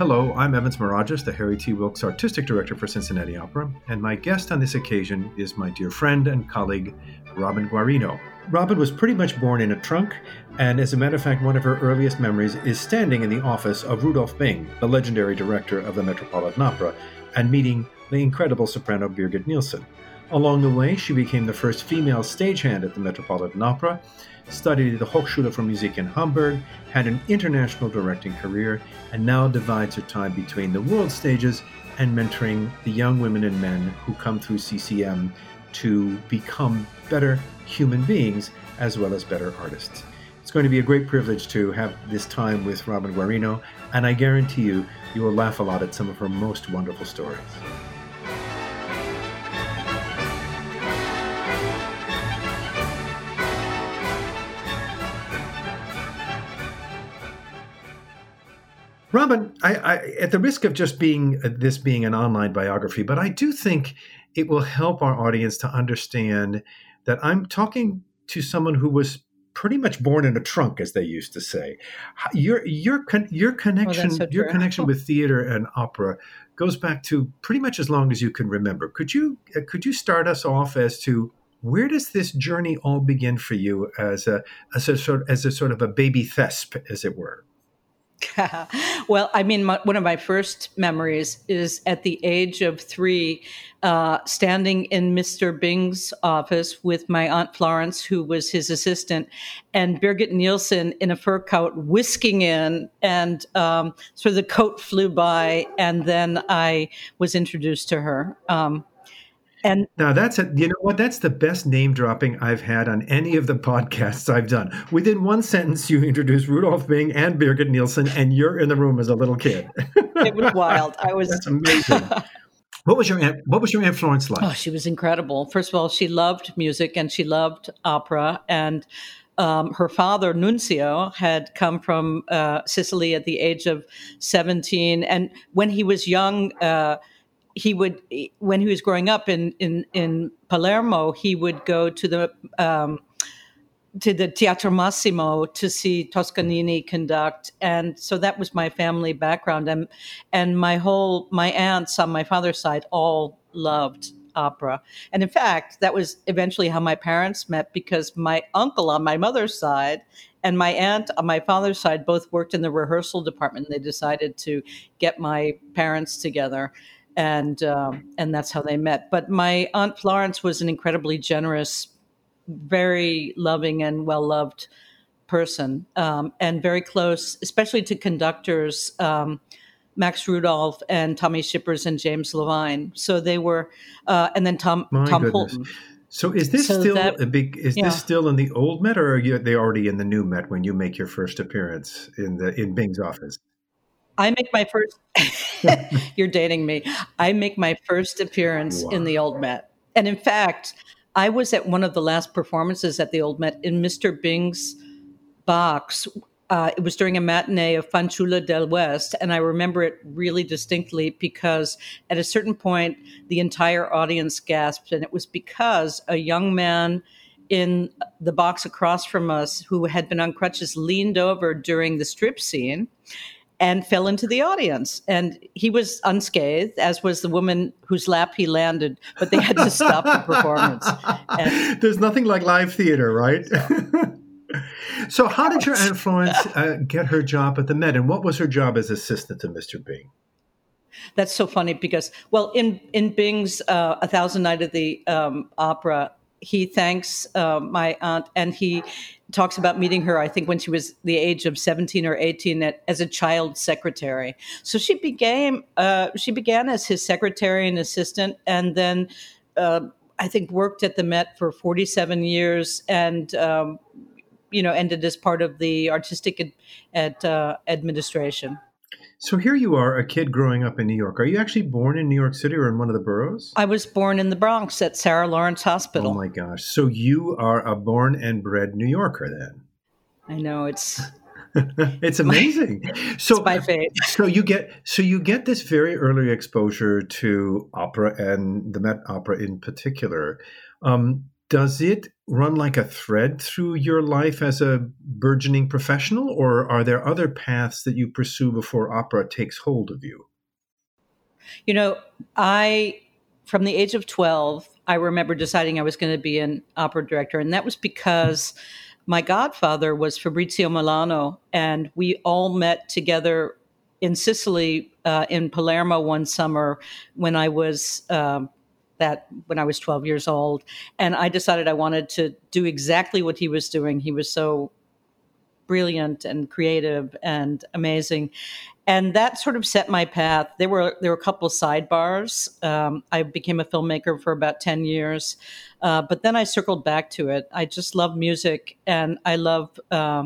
Hello, I'm Evans Mirageas, the Harry T. Wilks Artistic Director for Cincinnati Opera, and my guest on this occasion is my dear friend and colleague, Robin Guarino. Robin was pretty much born in a trunk, and as a matter of fact, one of her earliest memories is standing in the office of Rudolf Bing, the legendary director of the Metropolitan Opera, and meeting the incredible soprano Birgit Nilsson. Along the way, she became the first female stagehand at the Metropolitan Opera, studied at the Hochschule für Musik in Hamburg, had an international directing career, and now divides her time between the world stages and mentoring the young women and men who come through CCM to become better human beings as well as better artists. It's going to be a great privilege to have this time with Robin Guarino, and I guarantee you, you will laugh a lot at some of her most wonderful stories. Robin, I, I, at the risk of just being uh, this being an online biography, but I do think it will help our audience to understand that I'm talking to someone who was pretty much born in a trunk, as they used to say. Your your your connection oh, so your connection with theater and opera goes back to pretty much as long as you can remember. Could you uh, could you start us off as to where does this journey all begin for you as a as a sort as a sort of a baby thesp, as it were? well, I mean, my, one of my first memories is at the age of three, uh, standing in Mr. Bing's office with my Aunt Florence, who was his assistant, and Birgit Nilsson in a fur coat whisking in, and um, so the coat flew by, and then I was introduced to her. Um, and now that's a, you know what? That's the best name dropping I've had on any of the podcasts I've done. Within one sentence, you introduce Rudolf Bing and Birgit Nilsson, and you're in the room as a little kid. it was wild. I was. That's amazing. What was your aunt, what was your aunt Florence like? Oh, she was incredible. First of all, she loved music and she loved opera. And um, her father, Nunzio, had come from uh, Sicily at the age of 17. And when he was young, uh, he would when he was growing up in in in Palermo, he would go to the um, to the Teatro Massimo to see Toscanini conduct, and so that was my family background, and and my whole my aunts on my father's side all loved opera, and in fact, that was eventually how my parents met because my uncle on my mother's side and my aunt on my father's side both worked in the rehearsal department. They decided to get my parents together and um, and that's how they met. But my aunt Florence was an incredibly generous, very loving and well loved person, um, and very close, especially to conductors. Um, Max Rudolph and Tommy Schippers and James Levine. So they were, uh, and then Tom My Tom goodness. Hulton. So is this so still that, a big? Is yeah. this still in the old Met, or are you, they already in the new Met when you make your first appearance in the in Bing's office? I make my first. you're dating me. I make my first appearance wow. in the Old Met, and in fact, I was at one of the last performances at the Old Met in Mr. Bing's box. Uh, it was during a matinee of Fanciulla del West, and I remember it really distinctly because at a certain point, the entire audience gasped, and it was because a young man in the box across from us who had been on crutches leaned over during the strip scene and fell into the audience. And he was unscathed, as was the woman whose lap he landed, but they had to stop the performance. And, There's nothing like live theater, right? So, so how did your Aunt Florence uh, get her job at the Met, and what was her job as assistant to Mr. Bing? That's so funny because, well, in in Bing's uh, A Thousand Night of the um, Opera, he thanks uh, my aunt and he talks about meeting her, I think, when she was the age of 17 or 18 at, as a child secretary. So she became, uh, she began as his secretary and assistant, and then uh, I think worked at the Met for 47 years and, um, you know, ended as part of the artistic ad, uh, administration. So here you are, a kid growing up in New York. Are you actually born in New York City or in one of the boroughs? I was born in the Bronx at Sarah Lawrence Hospital. Oh my gosh. So you are a born and bred New Yorker then? I know it's it's amazing. so it's my fate. so you get so you get this very early exposure to opera and the Met Opera in particular. Um, does it run like a thread through your life as a burgeoning professional, or are there other paths that you pursue before opera takes hold of you? You know, I, from the age of 12, I remember deciding I was going to be an opera director, and that was because my godfather was Fabrizio Melano, and we all met together in Sicily, uh, in Palermo one summer when I was. Um, that when I was 12 years old. And I decided I wanted to do exactly what he was doing. He was so brilliant and creative and amazing. And that sort of set my path. There were there were a couple sidebars. Um, I became a filmmaker for about ten years, uh, but then I circled back to it. I just love music, and I love uh,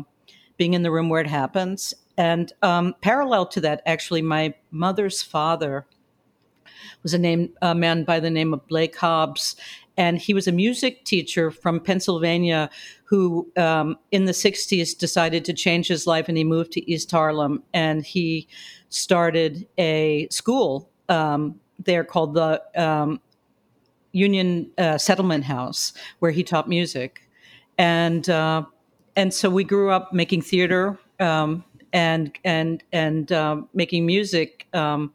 being in the room where it happens. And um, parallel to that, actually, my mother's father was a name a man by the name of Blake Hobbs, and he was a music teacher from Pennsylvania who, um, in the '60s, decided to change his life, and he moved to East Harlem, and he started a school um, there called the um, Union uh, Settlement House, where he taught music, and uh, and so we grew up making theater um, and and and uh, making music. Um,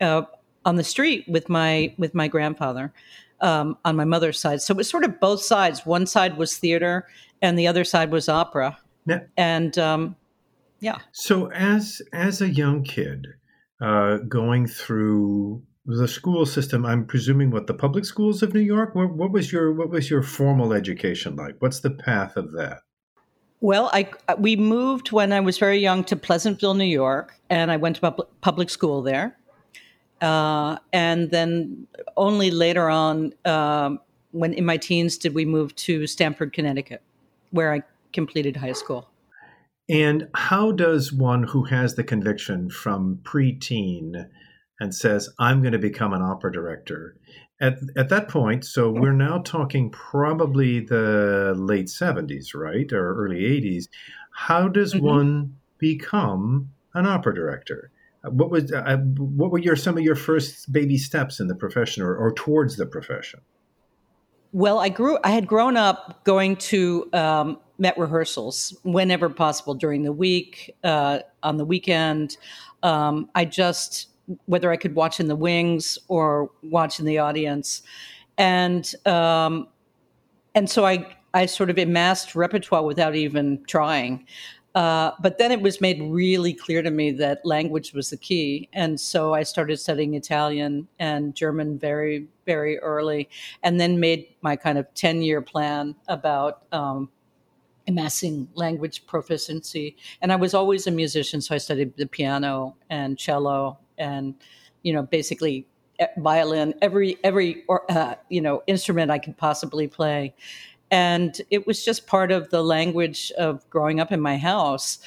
uh, on the street with my with my grandfather um, on my mother's side. So it was sort of both sides. One side was theater, and the other side was opera. Now, and um, yeah. So as as a young kid, uh, going through the school system, I'm presuming what the public schools of New York. What, what was your what was your formal education like? What's the path of that? Well, I we moved when I was very young to Pleasantville, New York, and I went to public school there. Uh, and then only later on, um, when in my teens, did we move to Stamford, Connecticut, where I completed high school. And how does one who has the conviction from preteen and says, I'm going to become an opera director, at, at that point, so we're now talking probably the late 70s, right? Or early 80s. How does mm-hmm. one become an opera director? What was uh, what were your some of your first baby steps in the profession or, or towards the profession? Well, I grew. I had grown up going to um, Met rehearsals whenever possible during the week, uh, on the weekend. Um, I just whether I could watch in the wings or watch in the audience, and um, and so I I sort of amassed repertoire without even trying. Uh, but then it was made really clear to me that language was the key. And so I started studying Italian and German very, very early, and then made my kind of 10 year plan about um, amassing language proficiency. And I was always a musician, so I studied the piano and cello and, you know, basically eh, violin, every, every, uh, you know, instrument I could possibly play and it was just part of the language of growing up in my house.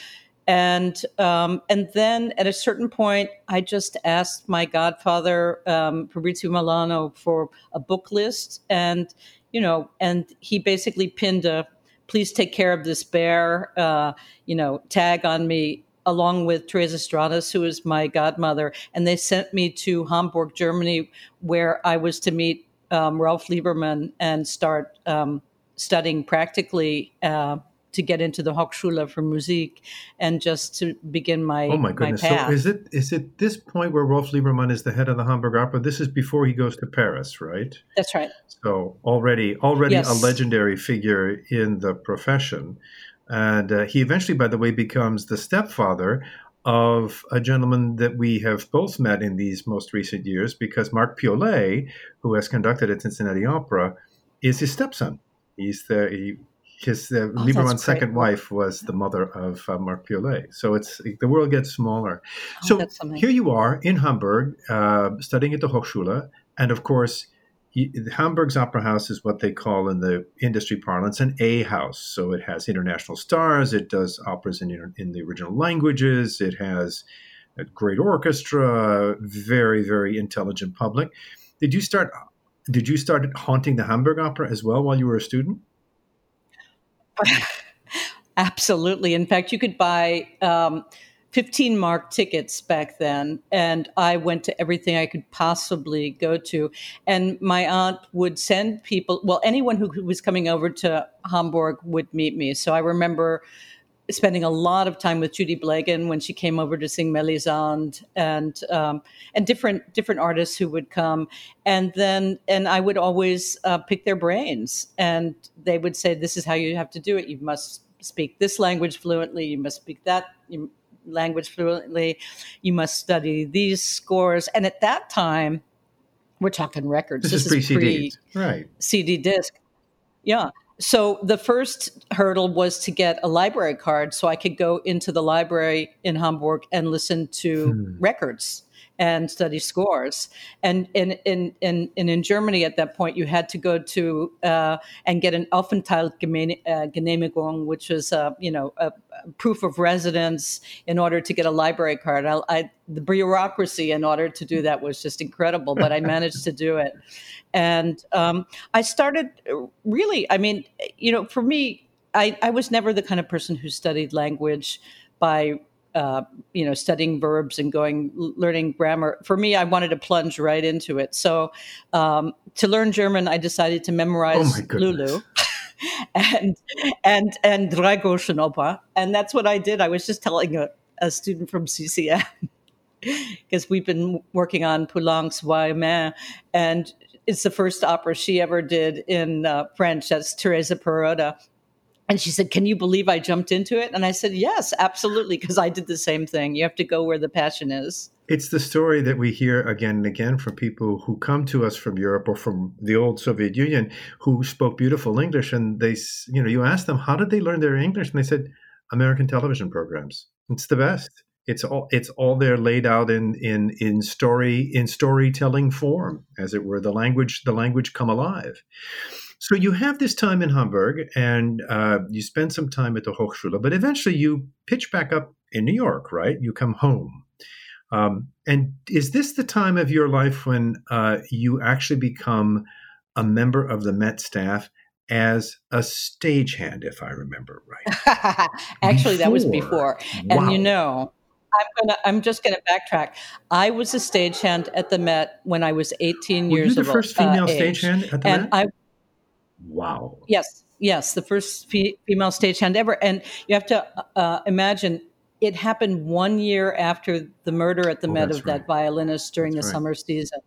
And um, and then at a certain point, I just asked my godfather um, Fabrizio Melano for a book list, and you know, and he basically pinned a "Please take care of this bear," uh, you know, tag on me, along with Teresa Stratas, who is my godmother, and they sent me to Hamburg, Germany, where I was to meet um, Rolf Liebermann and start um, studying practically uh, to get into the Hochschule for Musik and just to begin my oh my goodness. My so is it is it this point where Rolf Liebermann is the head of the Hamburg Opera? This is before he goes to Paris, right? That's right. So already already yes. a legendary figure in the profession, and uh, he eventually, by the way, becomes the stepfather of a gentleman that we have both met in these most recent years because Marc Piollet, who has conducted at Cincinnati Opera, is his stepson. He's the he, his uh, oh, Liebermann's second wife was the mother of uh, Marc Piollet. So it's the world gets smaller. Oh, so here you are in Hamburg, uh, studying at the Hochschule, and of course, he, Hamburg's opera house is what they call in the industry parlance an A house. So it has international stars. It does operas in in the original languages. It has a great orchestra, very very intelligent public. Did you start did you start haunting the Hamburg Opera as well while you were a student? Absolutely. In fact, you could buy um, 15 mark tickets back then and i went to everything i could possibly go to and my aunt would send people well anyone who was coming over to hamburg would meet me so i remember spending a lot of time with Judy Blegen when she came over to sing Melisande and um, and different different artists who would come. And then and I would always uh, pick their brains and they would say this is how you have to do it. You must speak this language fluently. You must speak that language fluently. You must study these scores. And at that time we're talking records. This, this is pre-CD right. CD disc. Yeah so the first hurdle was to get a library card so I could go into the library in Hamburg and listen to hmm. records and study scores. And in, in, in, in, Germany at that point, you had to go to uh, and get an Aufenthaltsgenehmigung, uh, which is uh, you know, a, proof of residence in order to get a library card. I, I, the bureaucracy in order to do that was just incredible, but I managed to do it. And um, I started really, I mean, you know, for me, I, I was never the kind of person who studied language by uh, you know studying verbs and going learning grammar. For me i wanted to plunge right into it. So um, to learn german i decided to memorize oh lulu and and and Oper. and that's what i did. I was just telling a, a student from ccm because we've been working on poulenc's Vaillant, and it's the first opera she ever did in uh, french. That's teresa Perrotta and she said, Can you believe I jumped into it? And I said, Yes, absolutely, because I did the same thing. You have to go where the passion is. It's the story that we hear again and again from people who come to us from Europe or from the old Soviet Union who spoke beautiful English. And they, you know, you ask them, How did they learn their English? And they said, American television programs. It's the best. It's all it's all there laid out in in in story in storytelling form, as it were. The language the language come alive. So you have this time in Hamburg and uh, you spend some time at the Hochschule, but eventually you pitch back up in New York, right? You come home. Um, and is this the time of your life when uh, you actually become a member of the Met staff as a stagehand, if I remember right? actually, before. that was before. And wow. you know, I'm gonna. I'm just gonna backtrack. I was a stagehand at the Met when I was 18 Were years old. Were You the first female uh, stagehand at the and Met? I Wow. Yes, yes, the first fe- female stagehand ever. And you have to uh, imagine it happened one year after the murder at the oh, Met of right. that violinist during that's the right. summer season.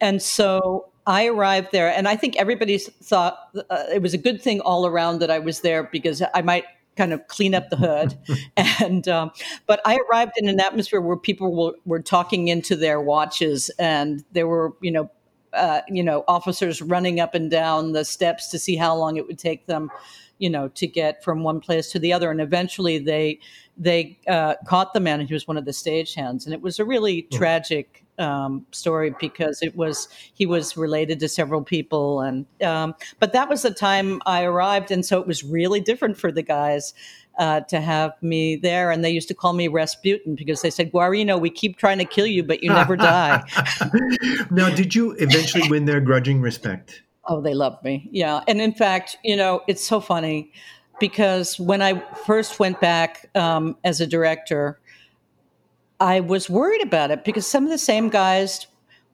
And so I arrived there, and I think everybody thought uh, it was a good thing all around that I was there because I might kind of clean up the hood. and um, but I arrived in an atmosphere where people were, were talking into their watches, and there were you know uh, you know, officers running up and down the steps to see how long it would take them, you know, to get from one place to the other. And eventually they they uh, caught the man, and he was one of the stagehands. And it was a really mm. tragic um, story because it was he was related to several people. And um, but that was the time I arrived, and so it was really different for the guys uh, to have me there. And they used to call me Rasputin because they said, Guarino, we keep trying to kill you, but you never die. now, did you eventually win their grudging respect? Oh, they loved me. Yeah. And in fact, you know, it's so funny because when I first went back um, as a director, I was worried about it because some of the same guys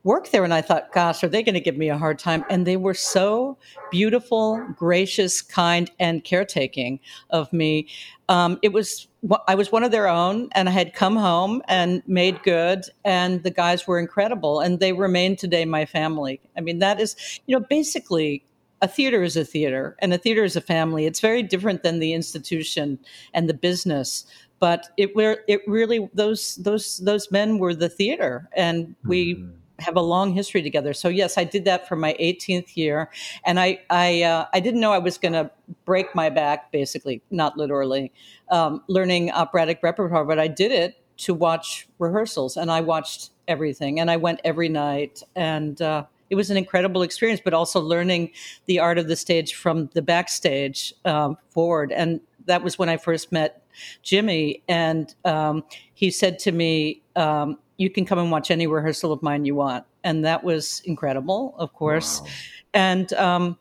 work there and I thought, gosh, are they going to give me a hard time? And they were so beautiful, gracious, kind, and caretaking of me. Um, it was I was one of their own, and I had come home and made good, and the guys were incredible, and they remain today my family. I mean, that is, you know, basically a theater is a theater and a theater is a family. It's very different than the institution and the business. But it were it really those those those men were the theater, and we mm-hmm have a long history together. So yes, I did that for my 18th year, and I I uh, I didn't know I was going to break my back, basically, not literally, um, learning operatic repertoire, but I did it to watch rehearsals, and I watched everything, and I went every night, and uh, it was an incredible experience, but also learning the art of the stage from the backstage um, forward, and that was when I first met Jimmy, and um, he said to me. Um, you can come and watch any rehearsal of mine you want. And that was incredible, of course. Wow. And um,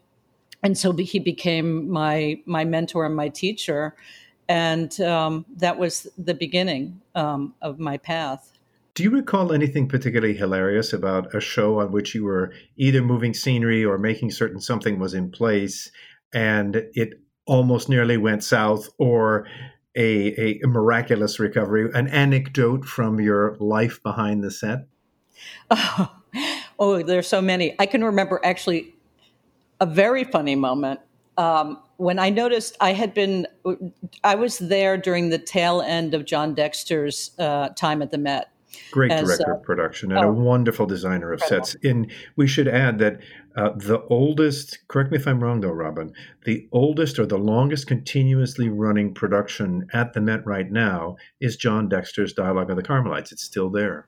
and so he became my my mentor and my teacher. and um, that was the beginning um, of my path. Do you recall anything particularly hilarious about a show on which you were either moving scenery or making certain something was in place and it almost nearly went south, or a, a miraculous recovery, an anecdote from your life behind the set? Oh, oh, there's so many. I can remember actually a very funny moment um, when I noticed I had been, I was there during the tail end of John Dexter's uh, time at the Met. Great as, director uh, of production and oh, a wonderful designer of incredible. sets. And we should add that uh, the oldest, correct me if I'm wrong though, Robin, the oldest or the longest continuously running production at the Met right now is John Dexter's Dialogue of the Carmelites. It's still there.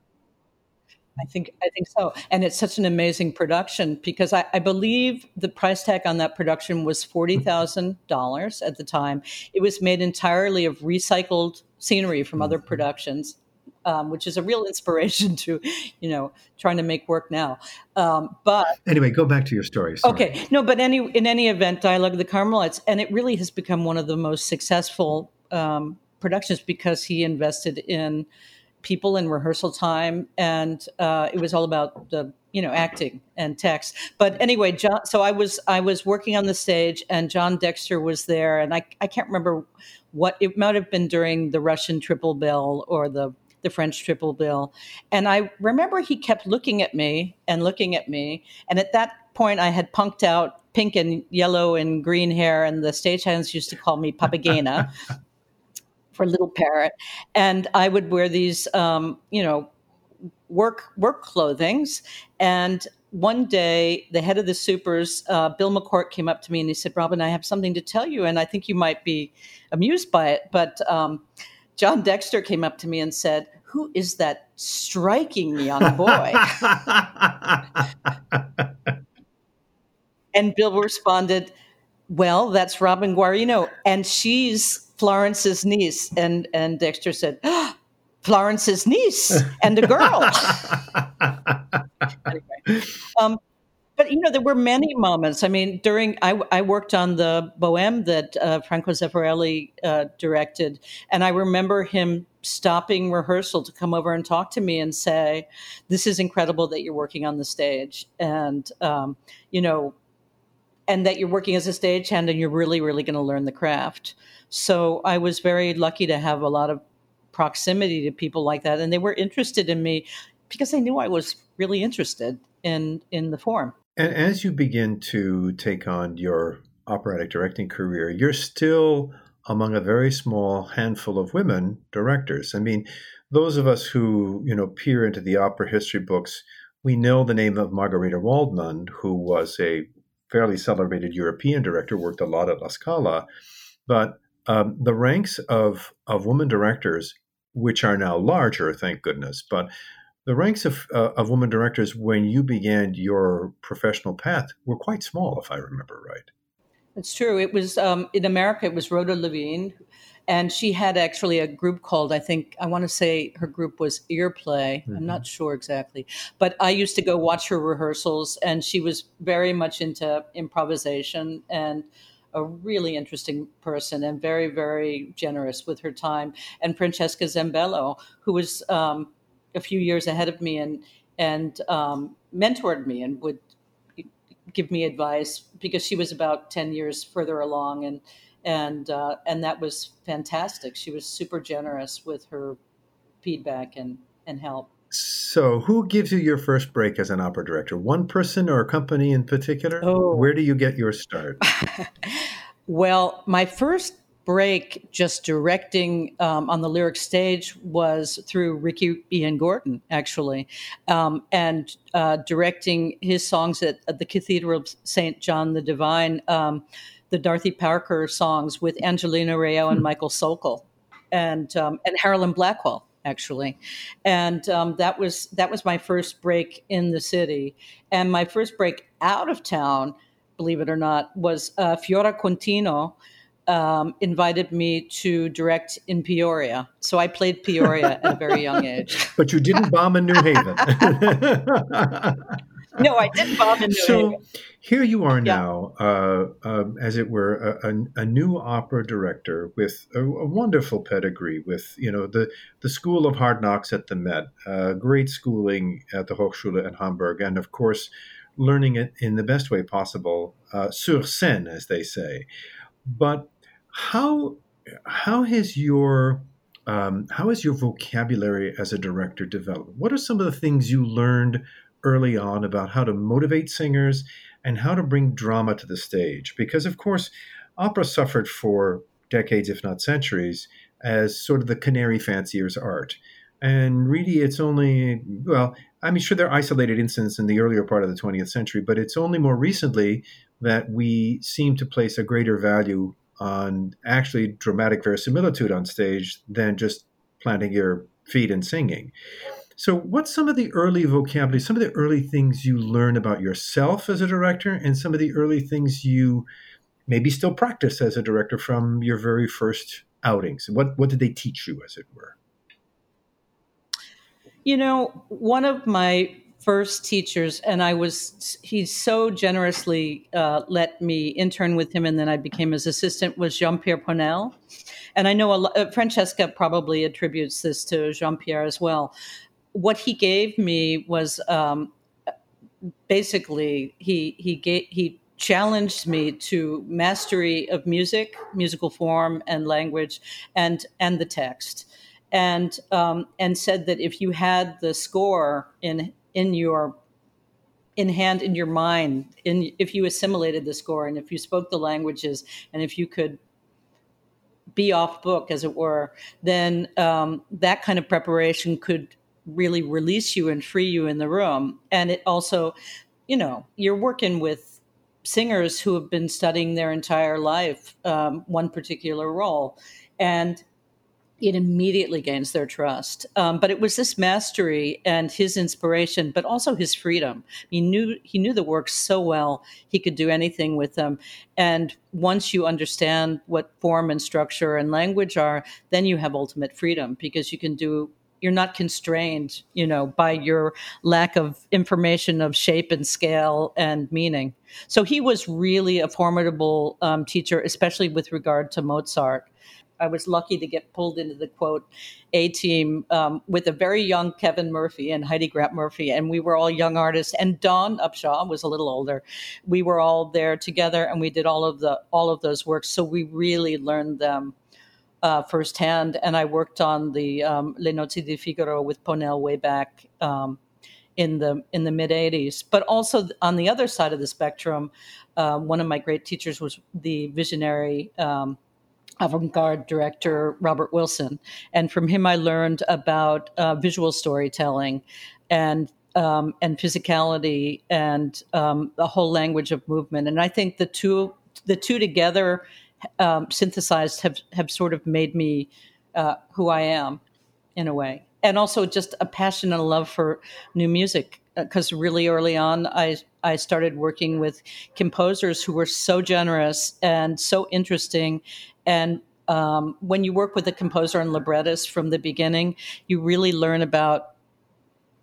I think I think so, and it's such an amazing production because I, I believe the price tag on that production was forty thousand dollars at the time. It was made entirely of recycled scenery from other mm-hmm. productions, um, which is a real inspiration to, you know, trying to make work now. Um, but anyway, go back to your story. Sorry. Okay, no, but any in any event, Dialogue of the Carmelites, and it really has become one of the most successful um, productions because he invested in people in rehearsal time, and uh, it was all about the you know acting and text. But anyway, John. So I was I was working on the stage, and John Dexter was there, and I I can't remember what it might have been during the Russian triple bill or the the French triple bill, and I remember he kept looking at me and looking at me, and at that point I had punked out pink and yellow and green hair, and the stagehands used to call me Papagena for Little Parrot, and I would wear these, um, you know, work work clothings. And one day, the head of the supers, uh, Bill McCourt, came up to me and he said, "Robin, I have something to tell you, and I think you might be amused by it." But um, John Dexter came up to me and said, "Who is that striking young boy?" and Bill responded, "Well, that's Robin Guarino, and she's." Florence's niece. And, and Dexter said, oh, Florence's niece and a girl. anyway, um, but you know, there were many moments. I mean, during I, I worked on the Bohème that uh, Franco Zeffirelli uh, directed, and I remember him stopping rehearsal to come over and talk to me and say, "This is incredible that you're working on the stage," and um, you know, and that you're working as a stagehand and you're really, really going to learn the craft. So I was very lucky to have a lot of proximity to people like that, and they were interested in me because they knew I was really interested in in the form. And as you begin to take on your operatic directing career, you're still among a very small handful of women directors. I mean, those of us who you know peer into the opera history books, we know the name of Margherita Wallmann, who was a fairly celebrated European director, worked a lot at La Scala, but um, the ranks of of women directors, which are now larger, thank goodness, but the ranks of uh, of women directors when you began your professional path were quite small, if I remember right. It's true. It was um, in America. It was Rhoda Levine, and she had actually a group called I think I want to say her group was Earplay. Mm-hmm. I'm not sure exactly, but I used to go watch her rehearsals, and she was very much into improvisation and a really interesting person and very, very generous with her time. And Francesca Zambello, who was um, a few years ahead of me and and um, mentored me and would give me advice because she was about ten years further along and and uh, and that was fantastic. She was super generous with her feedback and and help. So, who gives you your first break as an opera director? One person or a company in particular? Oh. Where do you get your start? well, my first break just directing um, on the lyric stage was through Ricky Ian Gordon, actually, um, and uh, directing his songs at, at, the Cathedral of St. John the Divine, um, the Dorothy Parker songs with Angelina Réaux and hmm. Michael Sokol. And um, and Harolyn Blackwell actually, and um, that was that was my first break in the city, and my first break out of town, believe it or not, was uh, Fiora Contino. Um, invited me to direct in Peoria. So I played Peoria at a very young age. But you didn't bomb in New Haven. no, I didn't bomb in New so, Haven. So here you are now, yeah. uh, um, as it were, a, a, a, new opera director with a, a, wonderful pedigree, with you know the the School of Hard Knocks at the Met, uh, great schooling at the Hochschule in Hamburg, and of course, learning it in the best way possible, uh, sur scène, as they say. But how how has your um, how has your vocabulary as a director developed? What are some of the things you learned early on about how to motivate singers and how to bring drama to the stage? Because, of course, opera suffered for decades, if not centuries, as sort of the canary fancier's art. And really, it's only, well, I mean, sure, there are isolated incidents in the earlier part of the 20th century, but it's only more recently that we seem to place a greater value on actually dramatic verisimilitude on stage than just planting your feet and singing. So, what's some of the early vocabulary, some of the early things you learn about yourself as a director, and some of the early things you maybe still practice as a director from your very first outings? What, what did they teach you, as it were? You know, one of my first teachers, and I was he so generously uh, let me intern with him, and then I became his assistant. Was Jean Pierre Ponnelle, and I know a, uh, Francesca probably attributes this to Jean Pierre as well. What he gave me was um, basically he he gave he challenged me to mastery of music, musical form, and language, and and the text and um, and said that if you had the score in in your in hand in your mind in if you assimilated the score and if you spoke the languages and if you could be off book as it were then um, that kind of preparation could really release you and free you in the room. And it also you know you're working with singers who have been studying their entire life um, one particular role. And it immediately gains their trust. Um, but it was this mastery and his inspiration, but also his freedom. He knew he knew the work so well he could do anything with them. And once you understand what form and structure and language are, then you have ultimate freedom because you can do. You're not constrained, you know, by your lack of information of shape and scale and meaning. So he was really a formidable um, teacher, especially with regard to Mozart. I was lucky to get pulled into the quote A team um, with a very young Kevin Murphy and Heidi Grant Murphy, and we were all young artists. And Dawn Upshaw was a little older. We were all there together, and we did all of the all of those works. So we really learned them. Uh, firsthand, and I worked on the um, Le Nozze di Figaro with Ponnelle way back um, in the in the mid '80s. But also on the other side of the spectrum, uh, one of my great teachers was the visionary um, avant-garde director Robert Wilson, and from him I learned about uh, visual storytelling and um, and physicality and um, the whole language of movement. And I think the two the two together um, synthesized have have sort of made me uh, who I am in a way, and also just a passion and a love for new music. Because uh, really early on, I I started working with composers who were so generous and so interesting and um, when you work with a composer and librettist from the beginning, you really learn about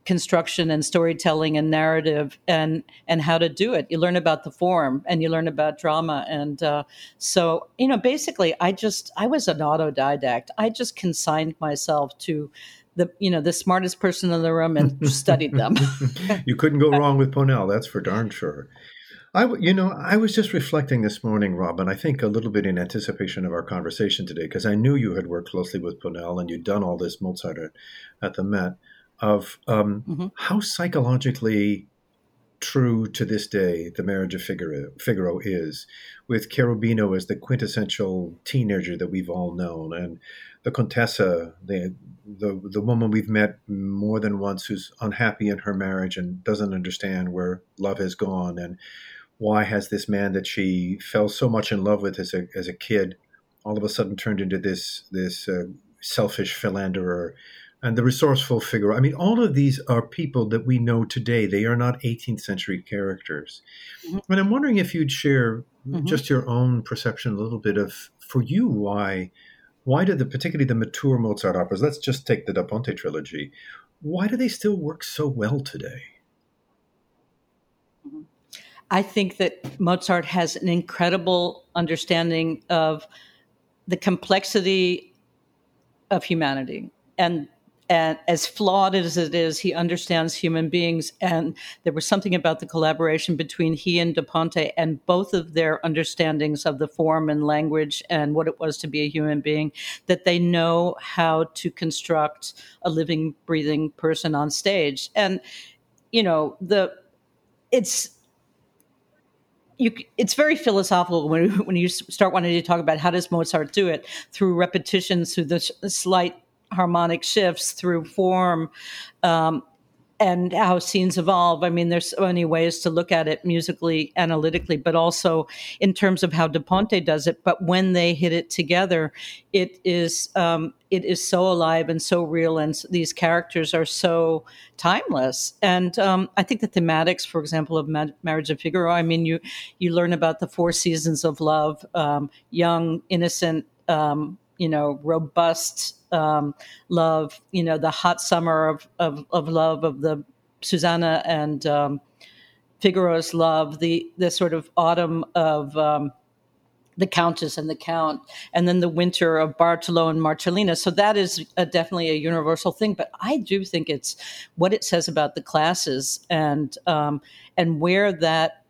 construction and storytelling and narrative and and how to do it. You learn about the form and you learn about drama and uh, so you know basically i just i was an autodidact. I just consigned myself to the you know the smartest person in the room and studied them. You couldn't go wrong with Ponnelle, that's for darn sure I, you know, I was just reflecting this morning, Robin. I think a little bit in anticipation of our conversation today, because I knew you had worked closely with Ponnelle and you'd done all this Mozart at, at the Met, of um, mm-hmm. how psychologically true to this day the marriage of Figaro, Figaro is, with Cherubino as the quintessential teenager that we've all known, and the Contessa, the the the woman we've met more than once who's unhappy in her marriage and doesn't understand where love has gone, and why has this man that she fell so much in love with as a as a kid all of a sudden turned into this this uh, selfish philanderer and the resourceful figure i mean all of these are people that we know today they are not 18th century characters mm-hmm. and i'm wondering if you'd share mm-hmm. just your own perception a little bit of for you why why do the particularly the mature mozart operas let's just take the da ponte trilogy why do they still work so well today I think that Mozart has an incredible understanding of the complexity of humanity and and as flawed as it is, he understands human beings. And there was something about the collaboration between he and Da Ponte and both of their understandings of the form and language and what it was to be a human being that they know how to construct a living, breathing person on stage. And, you know, the, it's, you, it's very philosophical when, when you start wanting to talk about how does Mozart do it through repetitions, through the slight harmonic shifts through form um, and how scenes evolve. I mean, there's so many ways to look at it musically, analytically, but also in terms of how Da Ponte does it. But when they hit it together, it is um, it is so alive and so real, and these characters are so timeless. And um, I think the thematics, for example, of Ma- Marriage of Figaro. I mean, you you learn about the four seasons of love, um, young, innocent. Um, you know, robust um, love, you know, the hot summer of, of, of love of the Susanna and um, Figaro's love, the, the sort of autumn of um, the Countess and the Count, and then the winter of Bartolo and Marcellina. So that is a, definitely a universal thing. But I do think it's what it says about the classes and um, and where that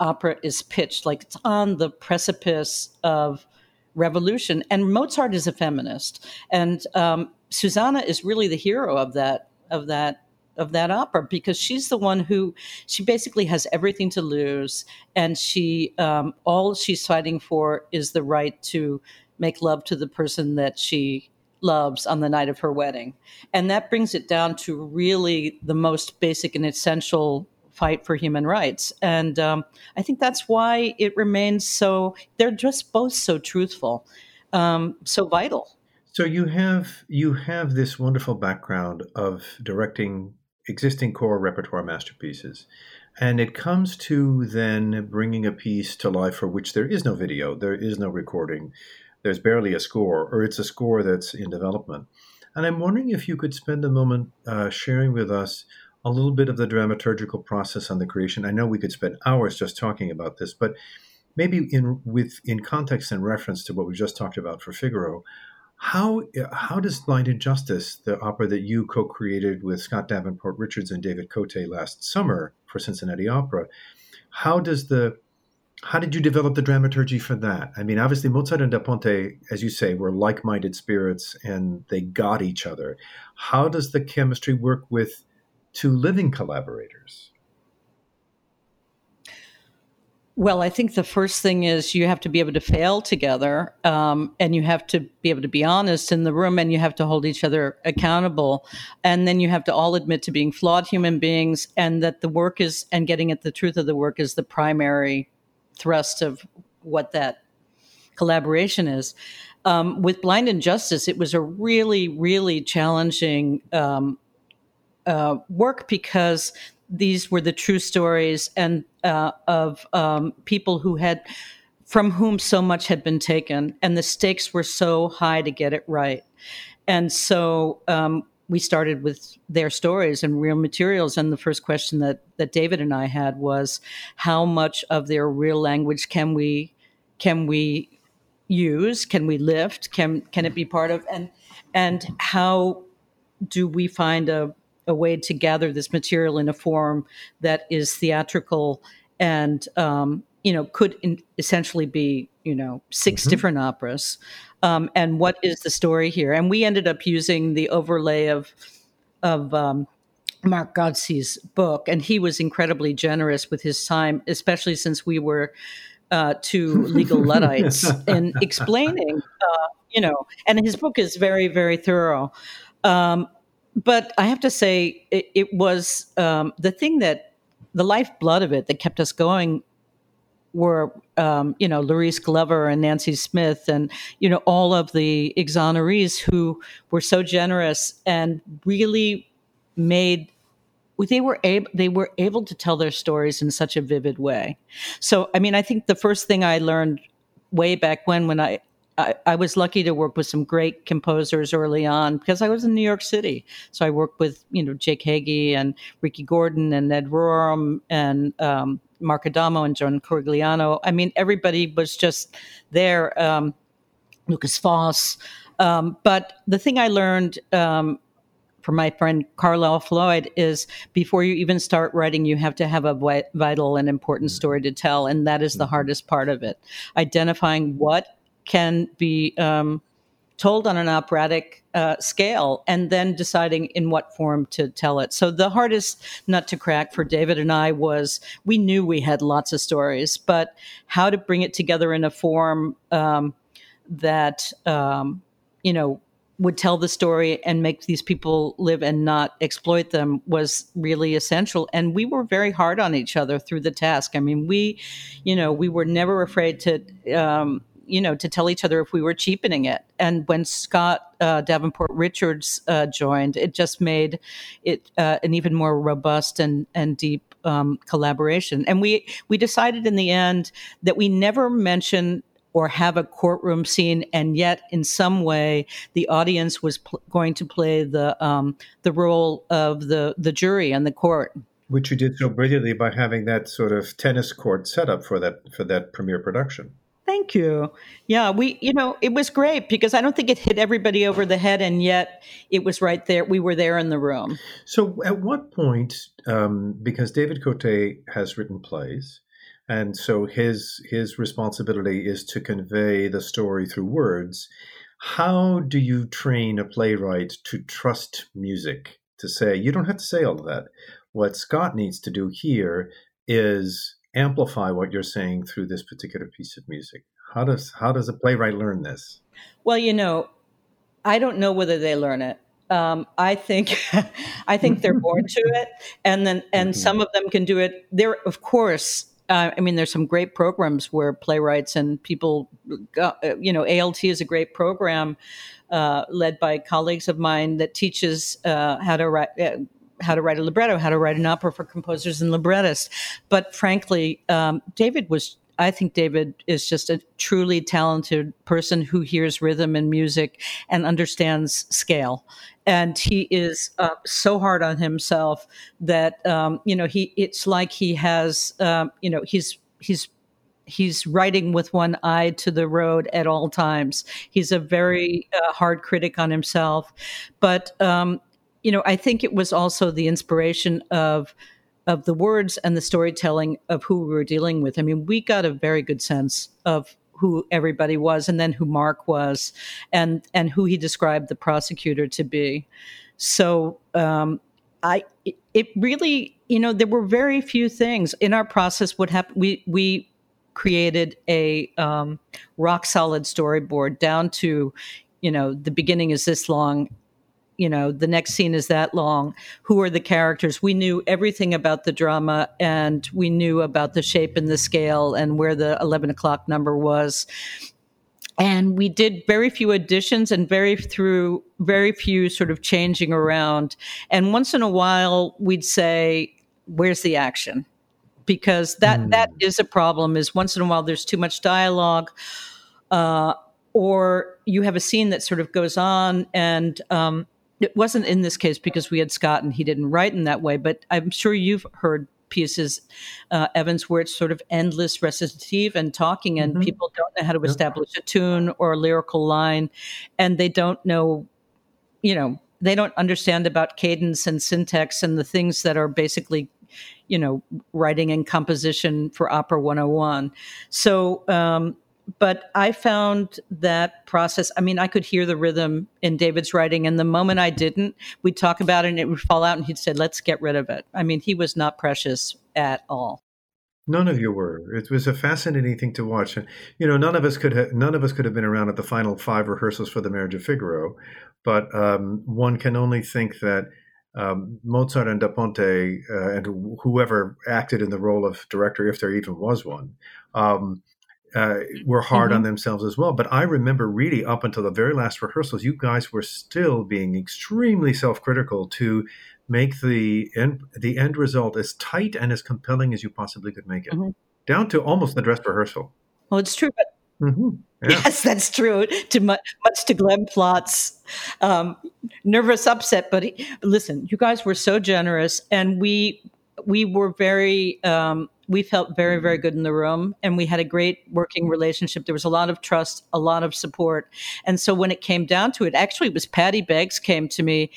opera is pitched. Like it's on the precipice of revolution. And Mozart is a feminist, and um, Susanna is really the hero of that of that of that opera because she's the one who she basically has everything to lose, and she um, all she's fighting for is the right to make love to the person that she loves on the night of her wedding. And that brings it down to really the most basic and essential fight for human rights. And um, I think that's why it remains so, they're just both so truthful, um, so vital. So you have you have this wonderful background of directing existing core repertoire masterpieces, and it comes to then bringing a piece to life for which there is no video, there is no recording, there's barely a score, or it's a score that's in development. And I'm wondering if you could spend a moment uh, sharing with us a little bit of the dramaturgical process on the creation. I know we could spend hours just talking about this, but maybe in with in context and reference to what we just talked about for Figaro, how how does Blind Injustice, the opera that you co-created with Scott Davenport Richards and David Cote last summer for Cincinnati Opera, how does the how did you develop the dramaturgy for that? I mean, obviously Mozart and Da Ponte, as you say, were like-minded spirits and they got each other. How does the chemistry work with two living collaborators? Well, I think the first thing is you have to be able to fail together, um, and you have to be able to be honest in the room, and you have to hold each other accountable, and then you have to all admit to being flawed human beings, and that the work is and getting at the truth of the work is the primary thrust of what that collaboration is. Um, with Blind Injustice, it was a really, really challenging um, uh, work because these were the true stories and uh, of um, people who had from whom so much had been taken and the stakes were so high to get it right. And so um, we started with their stories and real materials and the first question that that david and i had was how much of their real language can we can we use can we lift can can it be part of and and how do we find a a way to gather this material in a form that is theatrical and um, you know could in, essentially be you know 6 mm-hmm. different operas. Um, and what is the story here? And we ended up using the overlay of of um, mark godsey's book and he was incredibly generous with his time especially since we were uh, two legal luddites in explaining uh, you know and his book is very very thorough. Um, but I have to say, it, it was um, the thing that the lifeblood of it that kept us going were, um, you know, Lourise Glover and Nancy Smith and, you know, all of the exonerees who were so generous and really made they were able they were able to tell their stories in such a vivid way. So I mean I think the first thing I learned way back when when I I, I, was lucky to work with some great composers early on because I was in New York City. So I worked with, you know, Jake Heggie and Ricky Gordon and Ned Rorem and um, Mark Adamo and John Corigliano. I mean, everybody was just there. Um, Lukas Foss. Um, but the thing I learned um, from my friend Carlisle Floyd is before you even start writing, you have to have a vital and important mm-hmm. story to tell. And that is the mm-hmm. hardest part of it. Identifying what can be um, told on an operatic uh, scale and then deciding in what form to tell it. So the hardest nut to crack for David and I was we knew we had lots of stories, but how to bring it together in a form um, that, um, you know, would tell the story and make these people live and not exploit them was really essential. And we were very hard on each other through the task. I mean, we, you know, we were never afraid to, um, you know, to tell each other if we were cheapening it. And when Scott uh, Davenport Richards uh, joined, it just made it uh, an even more robust and and deep um, collaboration. And we we decided in the end that we never mention or have a courtroom scene, and yet in some way the audience was pl- going to play the um, the role of the the jury and the court. Which you did so brilliantly by having that sort of tennis court set up for that for that premiere production. Thank you. Yeah, we, you know, it was great because I don't think it hit everybody over the head, and yet it was right there. We were there in the room. So, at what point, um, because David Cote has written plays, and so his his responsibility is to convey the story through words, how do you train a playwright to trust music? To say you don't have to say all of that. What Scott needs to do here is amplify what you're saying through this particular piece of music? How does how does a playwright learn this? Well, you know, I don't know whether they learn it. Um, I think I think they're born to it, and then and mm-hmm. some of them can do it. There, of course. Uh, I mean, there's some great programs where playwrights and people, uh, you know, ALT is a great program uh, led by colleagues of mine that teaches uh, how to write uh, how to write a libretto, how to write an opera for composers and librettists. But frankly, um, David was. I think David is just a truly talented person who hears rhythm and music and understands scale. And he is uh, so hard on himself that um, you know he. It's like he has um, you know he's he's he's writing with one eye to the road at all times. He's a very uh, hard critic on himself, but um, you know, I think it was also the inspiration of of the words and the storytelling of who we were dealing with. I mean, we got a very good sense of who everybody was and then who Mark was and and who he described the prosecutor to be. So um, I it really you know there were very few things in our process. What happened? We we created a um, rock solid storyboard down to you know the beginning is this long you know the next scene is that long. Who are the characters? We knew everything about the drama and we knew about the shape and the scale and where the 11 o'clock number was. And we did very few additions and very through very few sort of changing around. And once in a while we'd say where's the action? Because that mm. that is a problem is once in a while there's too much dialogue uh, or you have a scene that sort of goes on and um, it wasn't in this case because we had Scott and he didn't write in that way, but I'm sure you've heard pieces, uh, Evans, where it's sort of endless recitative and talking, and mm-hmm. people don't know how to establish a tune or a lyrical line, and they don't know, you know, they don't understand about cadence and syntax and the things that are basically you know writing and composition for opera 101 so um, but I found that process. I mean, I could hear the rhythm in David's writing, and the moment I didn't, we'd talk about it and it would fall out, and he'd say, Let's get rid of it. I mean, he was not precious at all. None of you were. It was a fascinating thing to watch. and You know, none of us could have none of us could have been around at the final five rehearsals for the Marriage of Figaro, but um, one can only think that um, Mozart and Da Ponte uh, and whoever acted in the role of director, if there even was one, um, uh, were hard mm-hmm. on themselves as well. But I remember really up until the very last rehearsals, you guys were still being extremely self-critical to make the end the end result as tight and as compelling as you possibly could make it, mm-hmm. down to almost the dress rehearsal. Well, it's true, but. Mm-hmm. Yeah. Yes, that's true. To much, much to Glenn Plotz's um, nervous upset, but he, listen, you guys were so generous, and we we were very um, we felt very very good in the room and we had a great working relationship. There was a lot of trust a lot of support. And so when it came down to it actually it was patty beggs came to me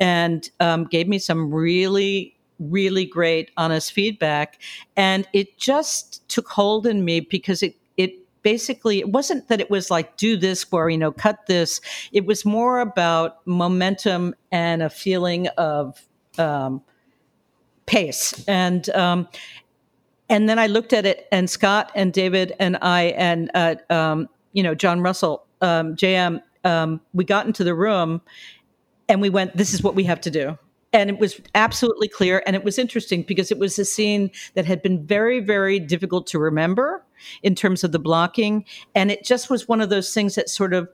and um, gave me some really really great honest feedback. And it just took hold in me because it it basically it wasn't that it was like do this or you know cut this. It was more about momentum and a feeling of um, pace and um, and then I looked at it, and Scott and David and I and uh, um, you know John Russell, um, JM, um, we got into the room, and we went, "This is what we have to do." And it was absolutely clear, and it was interesting because it was a scene that had been very, very difficult to remember in terms of the blocking, and it just was one of those things that sort of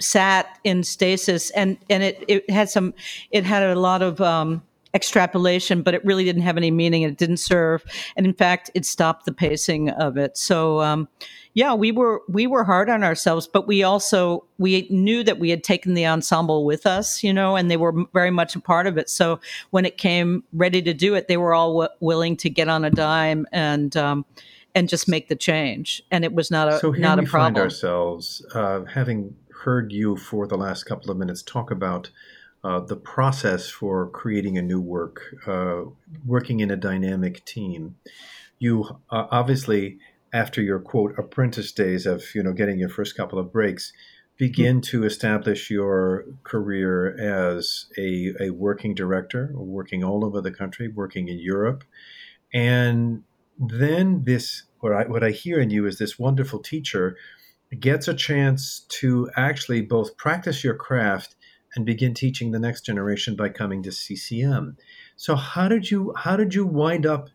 sat in stasis, and and it it had some, it had a lot of um, extrapolation, but it really didn't have any meaning it didn't serve. And in fact, it stopped the pacing of it. So, um, yeah, we were we were hard on ourselves, but we also we knew that we had taken the ensemble with us, you know, and they were very much a part of it. So when it came ready to do it, they were all w- willing to get on a dime and um, and just make the change. And it was not a so here not we a problem. find ourselves uh, having heard you for the last couple of minutes talk about uh, the process for creating a new work, uh, working in a dynamic team. You uh, obviously, after your quote apprentice days of you know getting your first couple of breaks, begin to establish your career as a, a working director, working all over the country, working in Europe, and then this what I what I hear in you is this wonderful teacher gets a chance to actually both practice your craft and begin teaching the next generation by coming to CCM. So how did you how did you wind up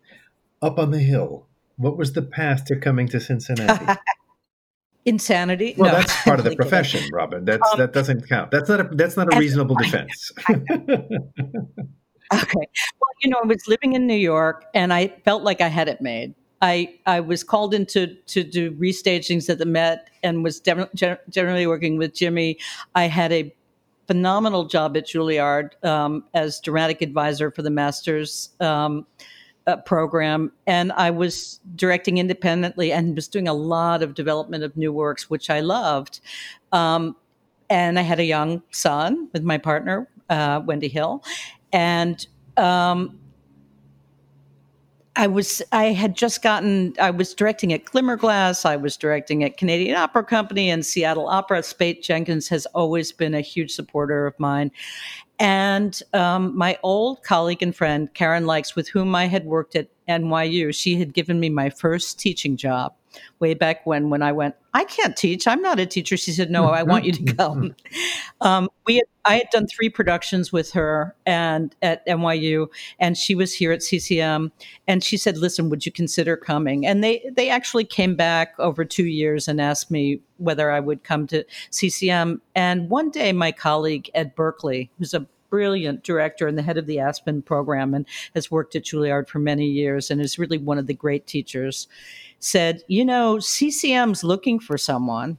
up on the hill? What was the path to coming to Cincinnati? Insanity. Well, No, that's part of the I'm kidding. profession, Robin. That's Um, that doesn't count. That's not a that's not a reasonable defense. Okay. Well, you know, I was living in New York and I felt like I had it made. I, I was called in to, to do restagings at the Met and was gen- generally working with Jimmy. I had a phenomenal job at Juilliard um, as dramatic advisor for the Masters um, uh, program. And I was directing independently and was doing a lot of development of new works, which I loved. Um, and I had a young son with my partner, uh, Wendy Hill and um, I was I had just gotten I was directing at Glimmerglass, I was directing at Canadian Opera Company and Seattle Opera. Speight Jenkins has always been a huge supporter of mine. And um, my old colleague and friend, Karen Lykes, with whom I had worked at NYU, she had given me my first teaching job way back when, when I went, I can't teach. I'm not a teacher. She said, No, I want you to come. um, we had, I had done three productions with her and at NYU, and she was here at CCM. And she said, Listen, would you consider coming? And they, they actually came back over two years and asked me whether I would come to CCM. And one day, my colleague, Ed Berkeley, who's a brilliant director and the head of the Aspen program and has worked at Juilliard for many years and is really one of the great teachers, said, You know, CCM's looking for someone.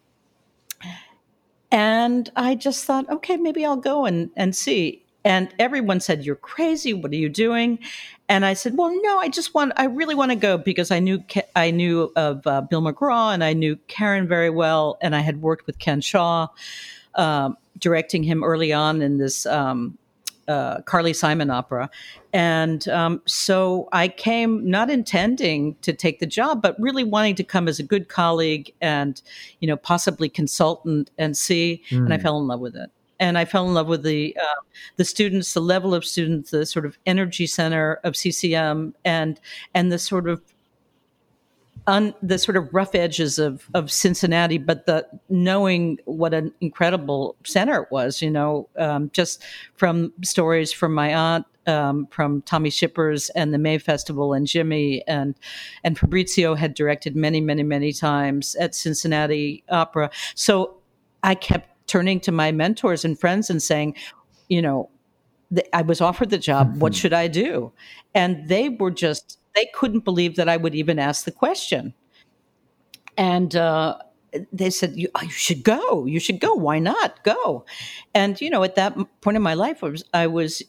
And I just thought, okay, maybe I'll go and, and see. And everyone said, You're crazy. What are you doing? And I said, Well, no, I just want, I really want to go because I knew, I knew of uh, Bill McGraw and I knew Karen very well. And I had worked with Ken Shaw, um, directing him early on in this um, uh, Carly Simon opera. And um, so I came not intending to take the job, but really wanting to come as a good colleague and, you know, possibly consultant and see. And I Mm. fell in love with it. And I fell in love with the uh, the students, the level of students, the sort of energy center of CCM, and and the sort of on the sort of rough edges of of Cincinnati, but the knowing what an incredible center it was, you know, um, just from stories from my aunt, um, from Tommy Schippers and the May Festival, and Jimmy and and Fabrizio had directed many, many, many times at Cincinnati Opera. So I kept turning to my mentors and friends and saying, you know, I was offered the job. What should I do? And they were just, they couldn't believe that I would even ask the question. And uh, they said, you, you should go. You should go. Why not? Go. And, you know, at that point in my life, I was, I was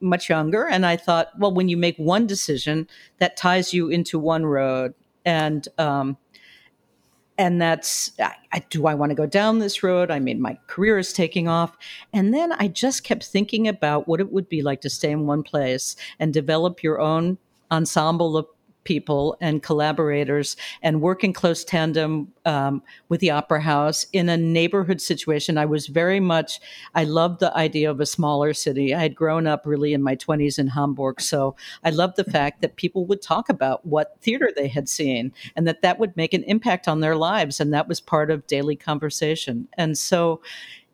much younger, and I thought, well, when you make one decision, that ties you into one road, and um, and that's I, do I want to go down this road? I mean, my career is taking off, and then I just kept thinking about what it would be like to stay in one place and develop your own ensemble of people and collaborators and work in close tandem um, with the Opera House in a neighborhood situation. I was very much, I loved the idea of a smaller city. I had grown up really in my 20s in Hamburg. So I loved the fact that people would talk about what theater they had seen and that that would make an impact on their lives. And that was part of daily conversation. And so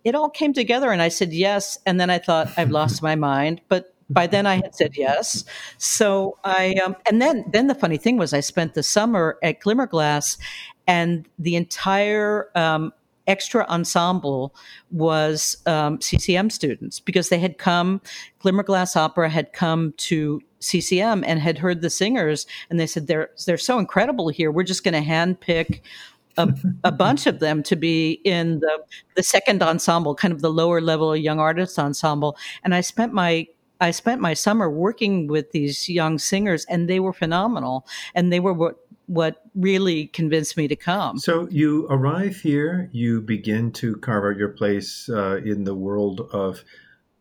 it all came together and I said yes. And then I thought, I've lost my mind. But by then I had said yes. So I um, and then then the funny thing was I spent the summer at Glimmerglass, and the entire um, extra ensemble was um, CCM students because they had come. Glimmerglass Opera had come to CCM and had heard the singers, and they said they're they're so incredible here. We're just going to handpick a, a, bunch of them to be in the the second ensemble, kind of the lower level young artist ensemble. And I spent my I spent my summer working with these young singers, and they were phenomenal. And they were what what really convinced me to come. So you arrive here, you begin to carve out your place uh, in the world of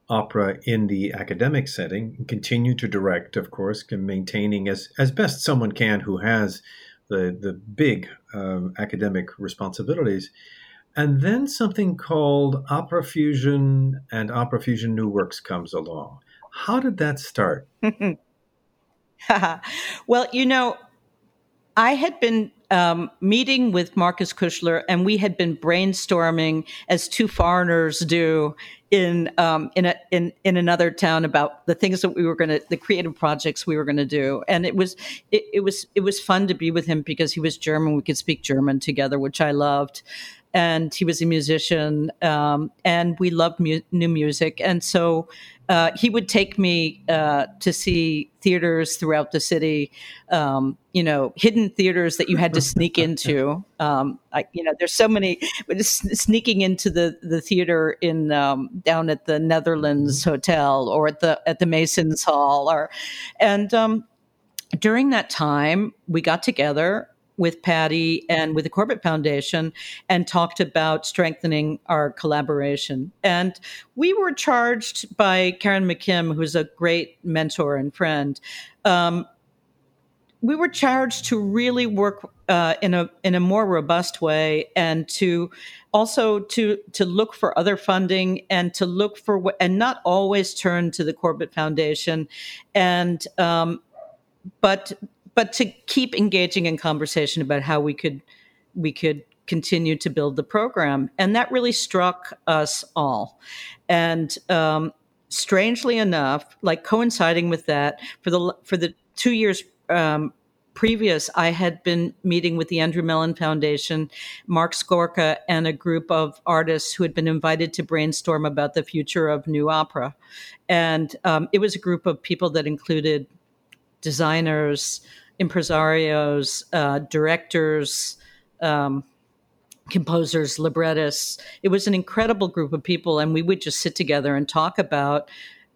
opera in the academic setting, continue to direct, of course, maintaining as as best someone can who has the the big um, academic responsibilities. And then something called Opera Fusion and Opera Fusion New Works comes along. How did that start? well, you know, I had been um, meeting with Marcus Küchler, and we had been brainstorming as two foreigners do in um, in a in in another town about the things that we were going to the creative projects we were going to do, and it was it, it was it was fun to be with him because he was German. We could speak German together, which I loved, and he was a musician, um, and we loved mu- new music, and so uh, he would take me uh, to see theaters throughout the city, um, you know, hidden theaters that you had to sneak into. Um, I, you know, there's so many sneaking into the, the theater in um, down at the Netherlands. Hotel or at the at the Masons Hall, or and um, during that time we got together with Patty and with the Corbett Foundation and talked about strengthening our collaboration. And we were charged by Karen McKim, who's a great mentor and friend. Um, we were charged to really work uh, in a in a more robust way and to also to to look for other funding and to look for and not always turn to the Corbett Foundation and um, but but to keep engaging in conversation about how we could we could continue to build the program, and that really struck us all. And um, strangely enough, like coinciding with that, for the for the two years um, previous, I had been meeting with the Andrew Mellon Foundation, Marc Scorca, and a group of artists who had been invited to brainstorm about the future of new opera. And um, it was a group of people that included designers, impresarios, uh, directors, um, composers, librettists. It was an incredible group of people, and we would just sit together and talk about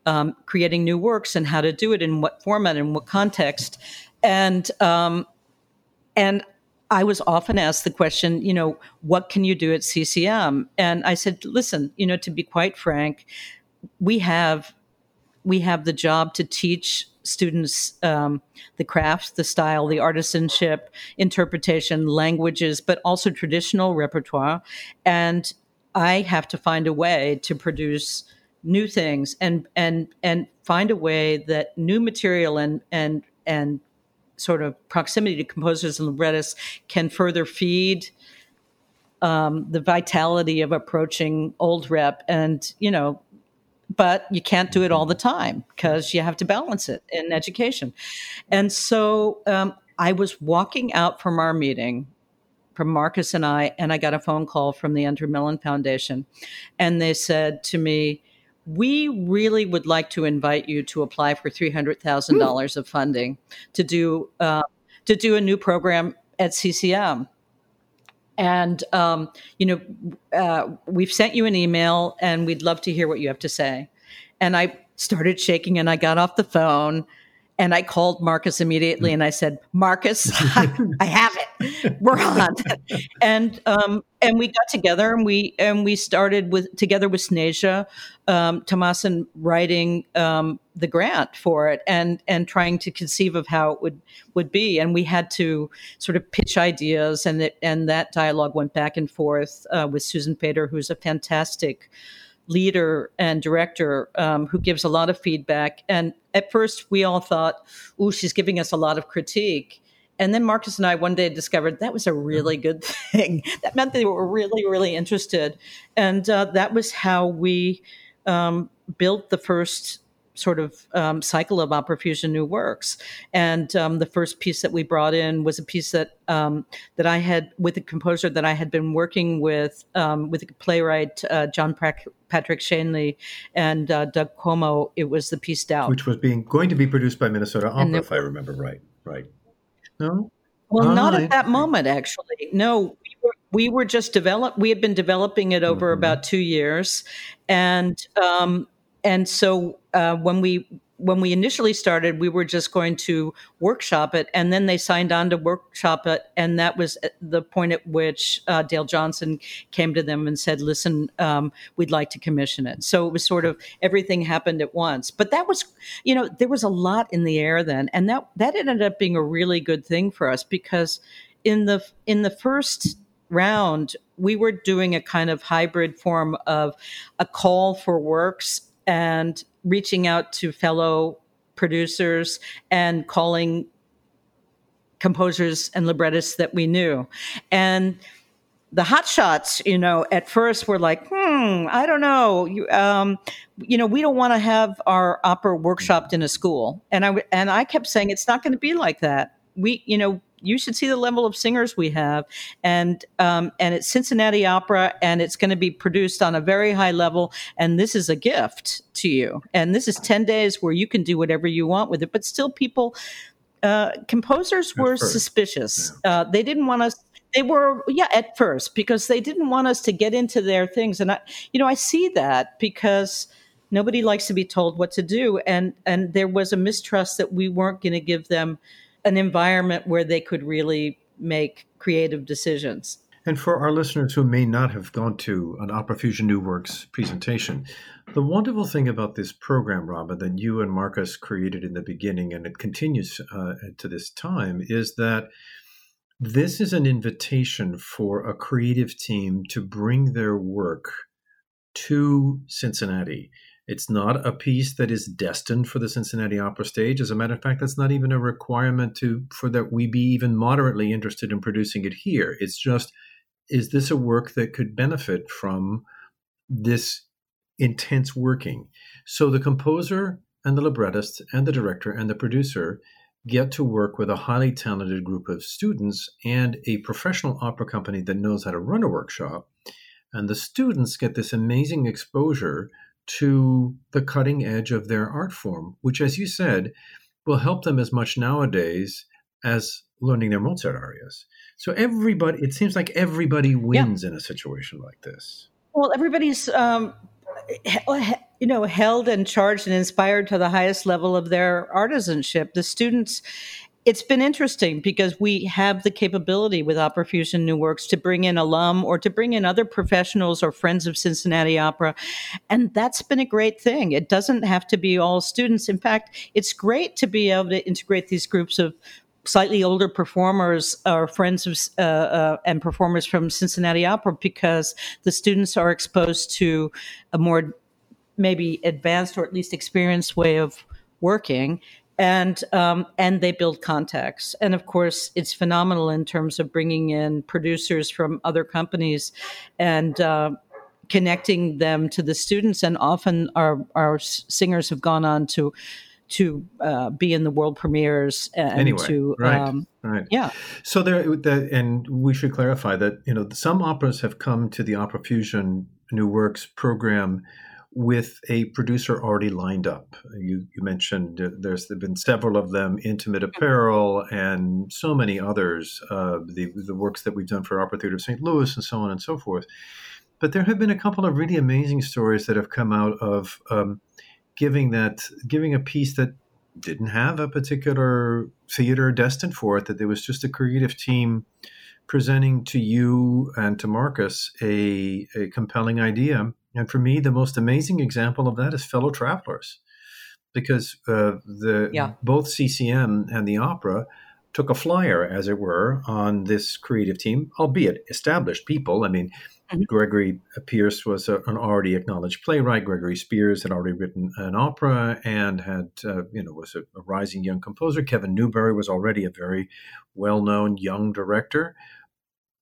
um, creating new works and how to do it in what format and what context. And um, and I was often asked the question, you know, what can you do at CCM? And I said, listen, you know, to be quite frank, we have we have the job to teach students um, the craft, the style, the artisanship, interpretation, languages, but also traditional repertoire. And I have to find a way to produce new things and and and find a way that new material and and and sort of proximity to composers and librettists can further feed um, the vitality of approaching old rep and you know but you can't do it all the time because you have to balance it in education. And so um, I was walking out from our meeting from Marcus and I, and I got a phone call from the Andrew Mellon Foundation. And they said to me, we really would like to invite you to apply for $300,000 of funding to do, uh, to do a new program at CCM. And, um, you know, uh, we've sent you an email and we'd love to hear what you have to say. And I, started shaking and I got off the phone and I called Marcus immediately and I said, Marcus, I have it. We're on. and um, and we got together and we and we started with together with Sneža, um, Tomasin writing um, the grant for it and and trying to conceive of how it would would be. And we had to sort of pitch ideas and it, and that dialogue went back and forth uh, with Susan Pater, who's a fantastic leader and director um, who gives a lot of feedback. And at first, we all thought, "Ooh, she's giving us a lot of critique." And then Marcus and I one day discovered that was a really good thing. that meant they were really, really interested, and uh, that was how we um, built the first sort of um, cycle of opera fusion new works. And um, the first piece that we brought in was a piece that um, that I had with a composer that I had been working with um, with a playwright uh, John Patrick Shanley and uh, Doug Cuomo. It was the piece Doubt, which was being going to be produced by Minnesota Opera, if I remember right. Right? No. Well, not at that moment, actually. No, we were, we were just develop. We had been developing it over mm-hmm. about two years, and um, and so uh, when we when we initially started, we were just going to workshop it, and then they signed on to workshop it, and that was the point at which uh, Dale Johnson came to them and said, "Listen, um, we'd like to commission it." So it was sort of everything happened at once. But that was, you know, there was a lot in the air then, and that that ended up being a really good thing for us because in the in the first round we were doing a kind of hybrid form of a call for works and reaching out to fellow producers and calling composers and librettists that we knew. And the hotshots, you know, at first were like, hmm, I don't know, you, um, you know, we don't want to have our opera workshopped in a school. And I and I kept saying it's not going to be like that. We, you know, you should see the level of singers we have, and um, and it's Cincinnati Opera, and it's going to be produced on a very high level, and this is a gift to you, and this is ten days where you can do whatever you want with it, but still, people, uh, composers were suspicious. Yeah. Uh, they didn't want us they were yeah at first because they didn't want us to get into their things. And i you know i see that because nobody likes to be told what to do. And and there was a mistrust that we weren't going to give them an environment where they could really make creative decisions. And for our listeners who may not have gone to an Opera Fusion New Works presentation, the wonderful thing about this program, Robin, that you and Marcus created in the beginning and it continues uh, to this time is that this is an invitation for a creative team to bring their work to Cincinnati it's not a piece that is destined for the Cincinnati Opera stage. As a matter of fact, that's not even a requirement to for that we be even moderately interested in producing it here. It's just is this a work that could benefit from this intense working? So the composer and the librettist and the director and the producer get to work with a highly talented group of students and a professional opera company that knows how to run a workshop. And the students get this amazing exposure to the cutting edge of their art form, which, as you said, will help them as much nowadays as learning their Mozart arias. So everybody, it seems like everybody wins yeah. in a situation like this. Well, everybody's, um, you know, held and charged and inspired to the highest level of their artisanship. The students it's been interesting because we have the capability with Opera Fusion New Works to bring in alum or to bring in other professionals or friends of Cincinnati Opera. And that's been a great thing. It doesn't have to be all students. In fact, it's great to be able to integrate these groups of slightly older performers or friends of uh, uh, and performers from Cincinnati Opera because the students are exposed to a more maybe advanced or at least experienced way of working and um, and they build contacts. And of course, it's phenomenal in terms of bringing in producers from other companies and. Uh, connecting them to the students and often our our singers have gone on to to uh, be in the world premieres and anyway, to right, um, right. yeah so there the, and we should clarify that you know some operas have come to the opera fusion new works program with a producer already lined up. You, you mentioned there's been several of them, Intimate Apparel, and so many others, uh, the, the works that we've done for Opera Theater of St. Louis, and so on and so forth. But there have been a couple of really amazing stories that have come out of um, giving that giving a piece that didn't have a particular theater destined for it, that there was just a creative team presenting to you and to Marcus a, a compelling idea. And for me, the most amazing example of that is Fellow Travelers, because uh, the yeah. both CCM and the opera took a flyer, as it were, on this creative team, albeit established people. I mean, mm-hmm. Gregory Pierce was a, an already acknowledged playwright. Gregory Spears had already written an opera and had, uh, you know, was a, a, rising young composer. Kevin Newbury was already a very well-known young director,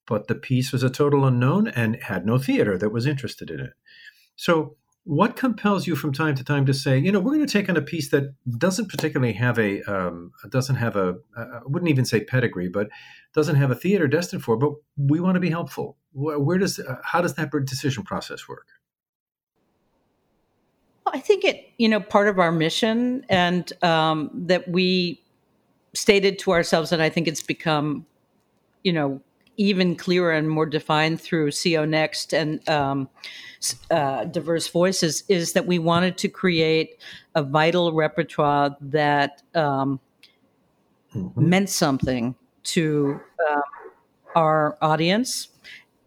but the piece was a total unknown and had no theater that was interested in it. So what compels you from time to time to say, you know, we're going to take on a piece that doesn't particularly have a, um, doesn't have a, I wouldn't even say pedigree, but doesn't have a theater destined for, but we want to be helpful. Where, does, uh, how does that decision process work? Well, I think it, you know, part of our mission and um, that we stated to ourselves, and I think it's become, you know, even clearer and more defined through CO Next and um, uh, diverse voices is that we wanted to create a vital repertoire that um, mm-hmm. meant something to uh, our audience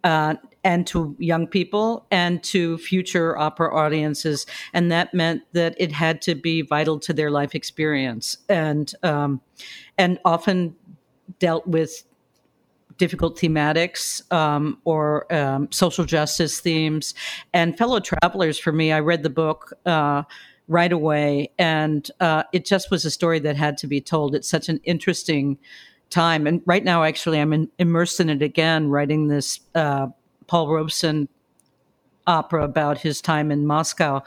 uh, and to young people and to future opera audiences. And that meant that it had to be vital to their life experience and um, and often dealt with difficult thematics um, or um, social justice themes. And Fellow Travelers, for me, I read the book. Uh, right away, and uh, it just was a story that had to be told. It's such an interesting time, and right now, actually, I'm in, immersed in it again, writing this uh, Paul Robeson opera about his time in Moscow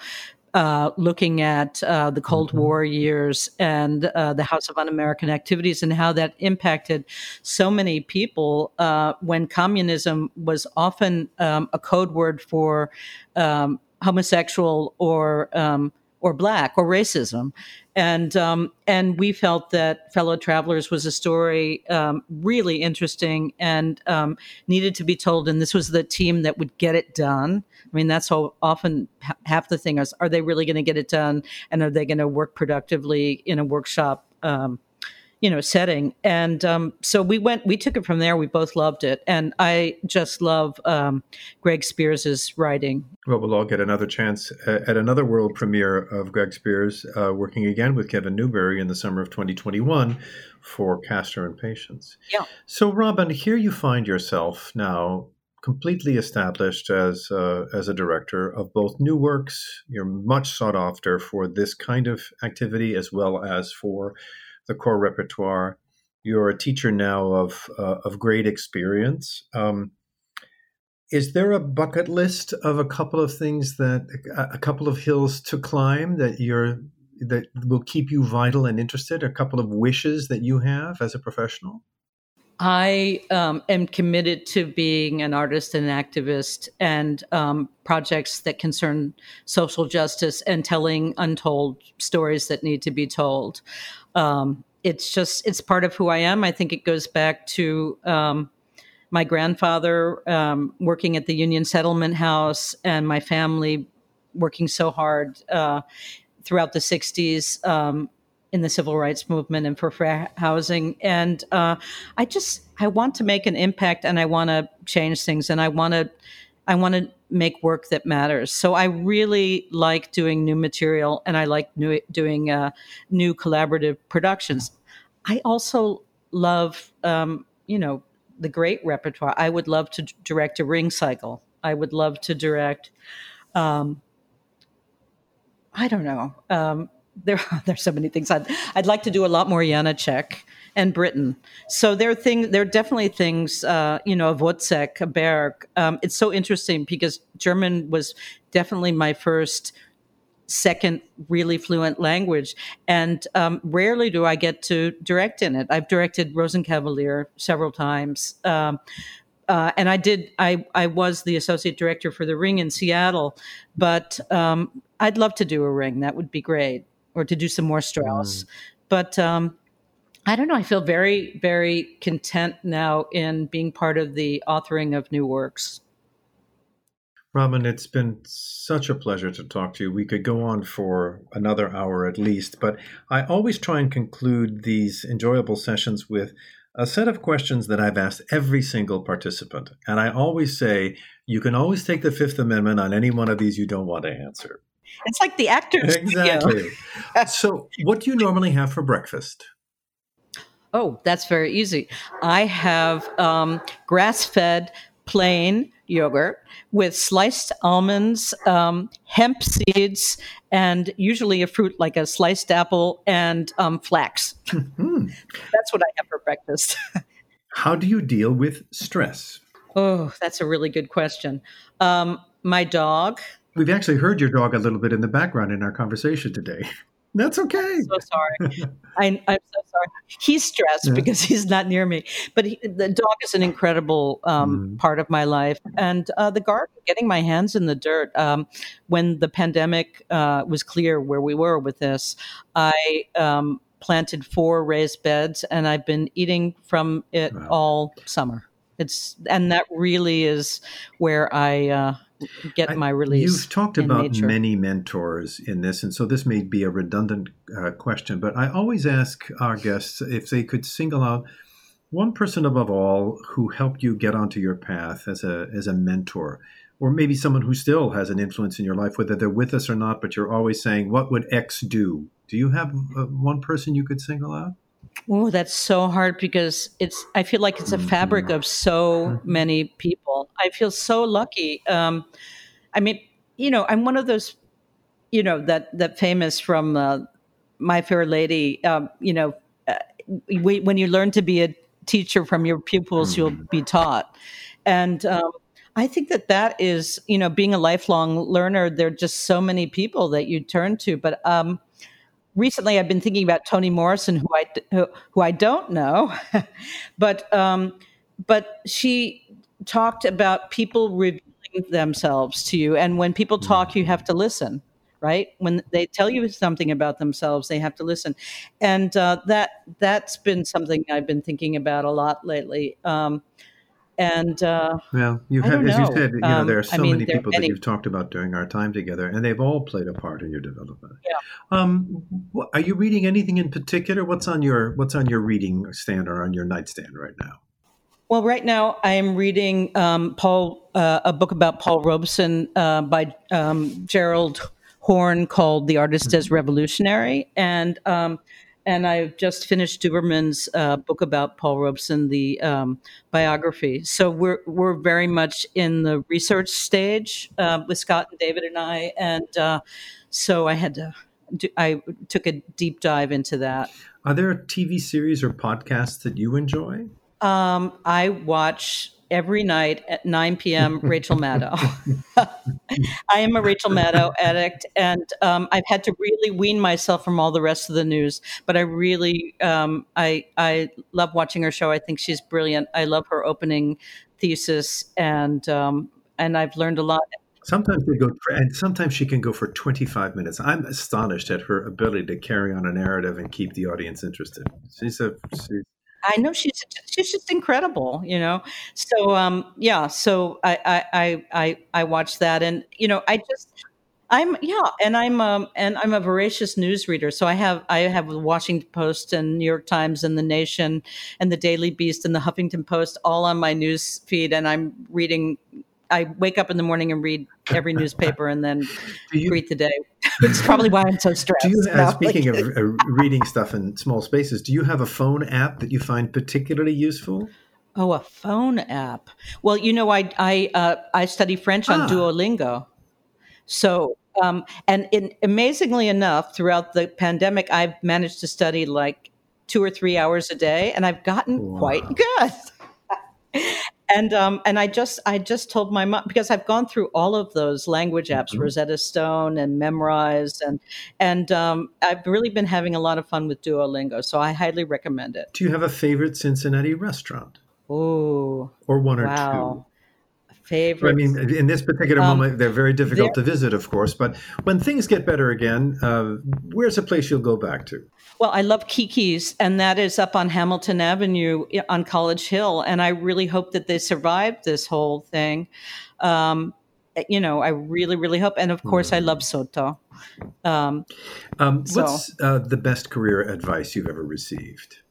uh, looking at uh, the Cold mm-hmm. War years and uh, the House of Un-American Activities and how that impacted so many people uh, when communism was often um, a code word for um, homosexual or um, or black or racism. And um, and we felt that fellow travelers was a story um, really interesting and um, needed to be told. And this was the team that would get it done i mean that's how often half the thing is are they really going to get it done? And are they going to work productively in a workshop um, you know setting? And um, so we went we took it from there. We both loved it. And i just love um, greg spears's writing. Well we'll all get another chance at another world premiere of greg spears uh, working again with kevin newbury in the summer of 2021 for castor and patience. Yeah. So robin here you find yourself now completely established as uh, as a director of both new works. You're much sought after for this kind of activity as well as for the core repertoire. You're a teacher now of uh, of great experience. Um, is there a bucket list of a couple of things that a couple of hills to climb that you're that will keep you vital and interested? A couple of wishes that you have as a professional. I um, am committed to being an artist and an activist and um, projects that concern social justice and telling untold stories that need to be told. Um, it's just, it's part of who I am. I think it goes back to um, my grandfather um, working at the Union Settlement House and my family working so hard uh, throughout the 60s um, in the civil rights movement and for fair housing. And uh, I just I want to make an impact and I want to change things and I want to I want to make work that matters. So I really like doing new material and I like new, doing uh, new collaborative productions. I also love um, you know the great repertoire. I would love to direct a ring cycle. I would love to direct. Um, I don't know. Um, there there's so many things I'd I'd like to do a lot more Janacek and Britten. So there are things there are definitely things uh, you know of Wozzeck, Berg. Um, it's so interesting because German was definitely my first second really fluent language and um, rarely do i get to direct in it i've directed rosenkavalier several times um, uh, and I did. I I was the associate director for the Ring in Seattle, but um, I'd love to do a Ring. That would be great or to do some more Strauss. Mm. But um, I don't know. I feel very, very content now in being part of the authoring of new works. Robin, it's been such a pleasure to talk to you. We could go on for another hour at least, but I always try and conclude these enjoyable sessions with a set of questions that I've asked every single participant. And I always say, you can always take the Fifth Amendment on any one of these you don't want to answer. It's like the actors. Exactly. so, what do you normally have for breakfast? Oh, that's very easy. I have um, grass fed plain yogurt with sliced almonds, um, hemp seeds, and usually a fruit like a sliced apple and um, flax. Mm-hmm. That's what I have for breakfast. How do you deal with stress? Oh, that's a really good question. Um, my dog. We've actually heard your dog a little bit in the background in our conversation today. That's okay. I'm so sorry. I, am so sorry. He's stressed yeah. because he's not near me. But he, the dog is an incredible um, mm. part of my life, and uh, the garden, getting my hands in the dirt. Um, when the pandemic uh, was clear where we were with this, I um, planted four raised beds, and I've been eating from it wow. all summer. It's and that really is where I. Uh, get my release. You've talked about nature. many mentors in this, and so this may be a redundant uh, question, but I always ask our guests if they could single out one person above all who helped you get onto your path as a as a mentor, or maybe someone who still has an influence in your life, whether they're with us or not. But you're always saying, "What would X do?" Do you have uh, one person you could single out? Oh, that's so hard because it's. I feel like it's a fabric mm-hmm. of so mm-hmm. many people. I feel so lucky. Um, I mean, you know, I'm one of those, you know, that that famous from uh, My Fair Lady. Um, you know, uh, we, when you learn to be a teacher from your pupils, you'll be mm-hmm. taught, and. Um, I think that that is, you know, being a lifelong learner. There are just so many people that you turn to, but um, recently I've been thinking about Toni Morrison, who I who, who I don't know, but um, but she talked about people revealing themselves to you, and when people talk, you have to listen. Right when they tell you something about themselves, they have to listen, and uh, that that's been something I've been thinking about a lot lately. Um, and uh, well, you have, as know. you said, you know, there are um, so I mean, many people that you've talked about during our time together, and they've all played a part in your development. Yeah. Um, are you reading anything in particular? What's on your What's on your reading stand or on your nightstand right now? Well, right now I am reading um, Paul uh, a book about Paul Robeson uh, by um, Gerald Horne called "The Artist as Revolutionary," and um, and I've just finished Duberman's uh, book about Paul Robeson, the um, biography. So we're we're very much in the research stage uh, with Scott and David and I, and uh, so I had to. Do, I took a deep dive into that. Are there TV series or podcasts that you enjoy? Um, I watch every night at 9 p.m. Rachel Maddow. I am a Rachel Maddow addict, and um, I've had to really wean myself from all the rest of the news. But I really, um, I I love watching her show. I think she's brilliant. I love her opening thesis, and um, and I've learned a lot. Sometimes they go, and sometimes she can go for 25 minutes. I'm astonished at her ability to carry on a narrative and keep the audience interested. She's a she's I know she's she's just incredible, you know. So um, yeah, so I I I I watch that, and you know, I just I'm yeah, and I'm um and I'm a voracious news reader. So I have I have the Washington Post and New York Times and the Nation and the Daily Beast and the Huffington Post all on my news feed, and I'm reading. I wake up in the morning and read every newspaper, and then you, greet the day. It's probably why I'm so stressed. Do you, uh, speaking of uh, reading stuff in small spaces, do you have a phone app that you find particularly useful? Oh, a phone app. Well, you know, I I uh, I study French on ah. Duolingo, so um, and in, amazingly enough, throughout the pandemic, I've managed to study like two or three hours a day, and I've gotten wow. quite good. And um, and I just I just told my mom because I've gone through all of those language apps, mm-hmm. Rosetta Stone and Memrise, and and um, I've really been having a lot of fun with Duolingo. So I highly recommend it. Do you have a favorite Cincinnati restaurant? Oh, or one or wow. two favorite. I mean, in this particular um, moment, they're very difficult to visit, of course. But when things get better again, uh, where's a place you'll go back to? Well, I love Kiki's, and that is up on Hamilton Avenue on College Hill. And I really hope that they survive this whole thing. Um, you know, I really, really hope. And of course, mm. I love Sotto. Um, um, so, what's uh, the best career advice you've ever received?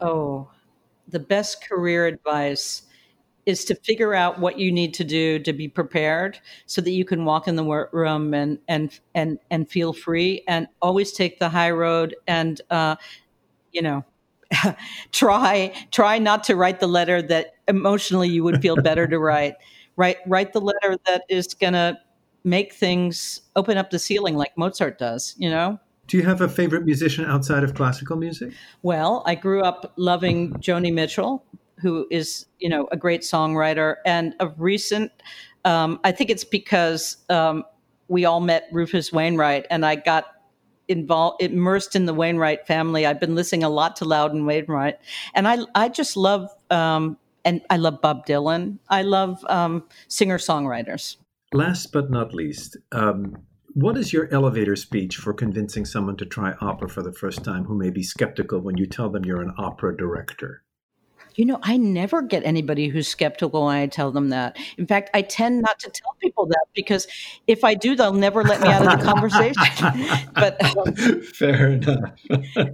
Oh, the best career advice is to figure out what you need to do to be prepared so that you can walk in the room and and and and feel free and always take the high road and uh, you know try try not to write the letter that emotionally you would feel better to write. Write write the letter that is going to make things open up the ceiling like Mozart does you know? Do you have a favorite musician outside of classical music? Well, I grew up loving Joni Mitchell, who is, you know, a great songwriter. And of recent, um, I think it's because um, we all met Rufus Wainwright, and I got involved, immersed in the Wainwright family. I've been listening a lot to Loudon Wainwright, and I, I just love, um, and I love Bob Dylan. I love um, singer songwriters. Last but not least, um, what is your elevator speech for convincing someone to try opera for the first time who may be skeptical when you tell them you're an opera director? You know, I never get anybody who's skeptical when I tell them that. In fact, I tend not to tell people that because if I do, they'll never let me out of the conversation. but um, fair enough.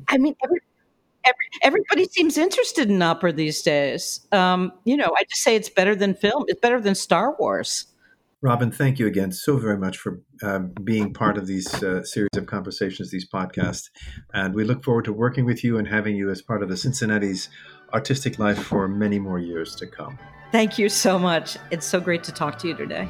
I mean, every, every, everybody seems interested in opera these days. Um, you know, I just say it's better than film. It's better than Star Wars. Robin, thank you again so very much for um, being part of these uh, series of conversations, these podcasts. And we look forward to working with you and having you as part of the Cincinnati's artistic life for many more years to come. Thank you so much. It's so great to talk to you today.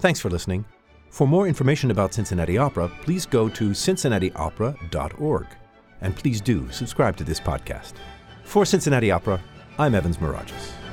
Thanks for listening. For more information about Cincinnati Opera, please go to cincinnatiopera.org. And please do subscribe to this podcast. For Cincinnati Opera, I'm Evans Mirageas.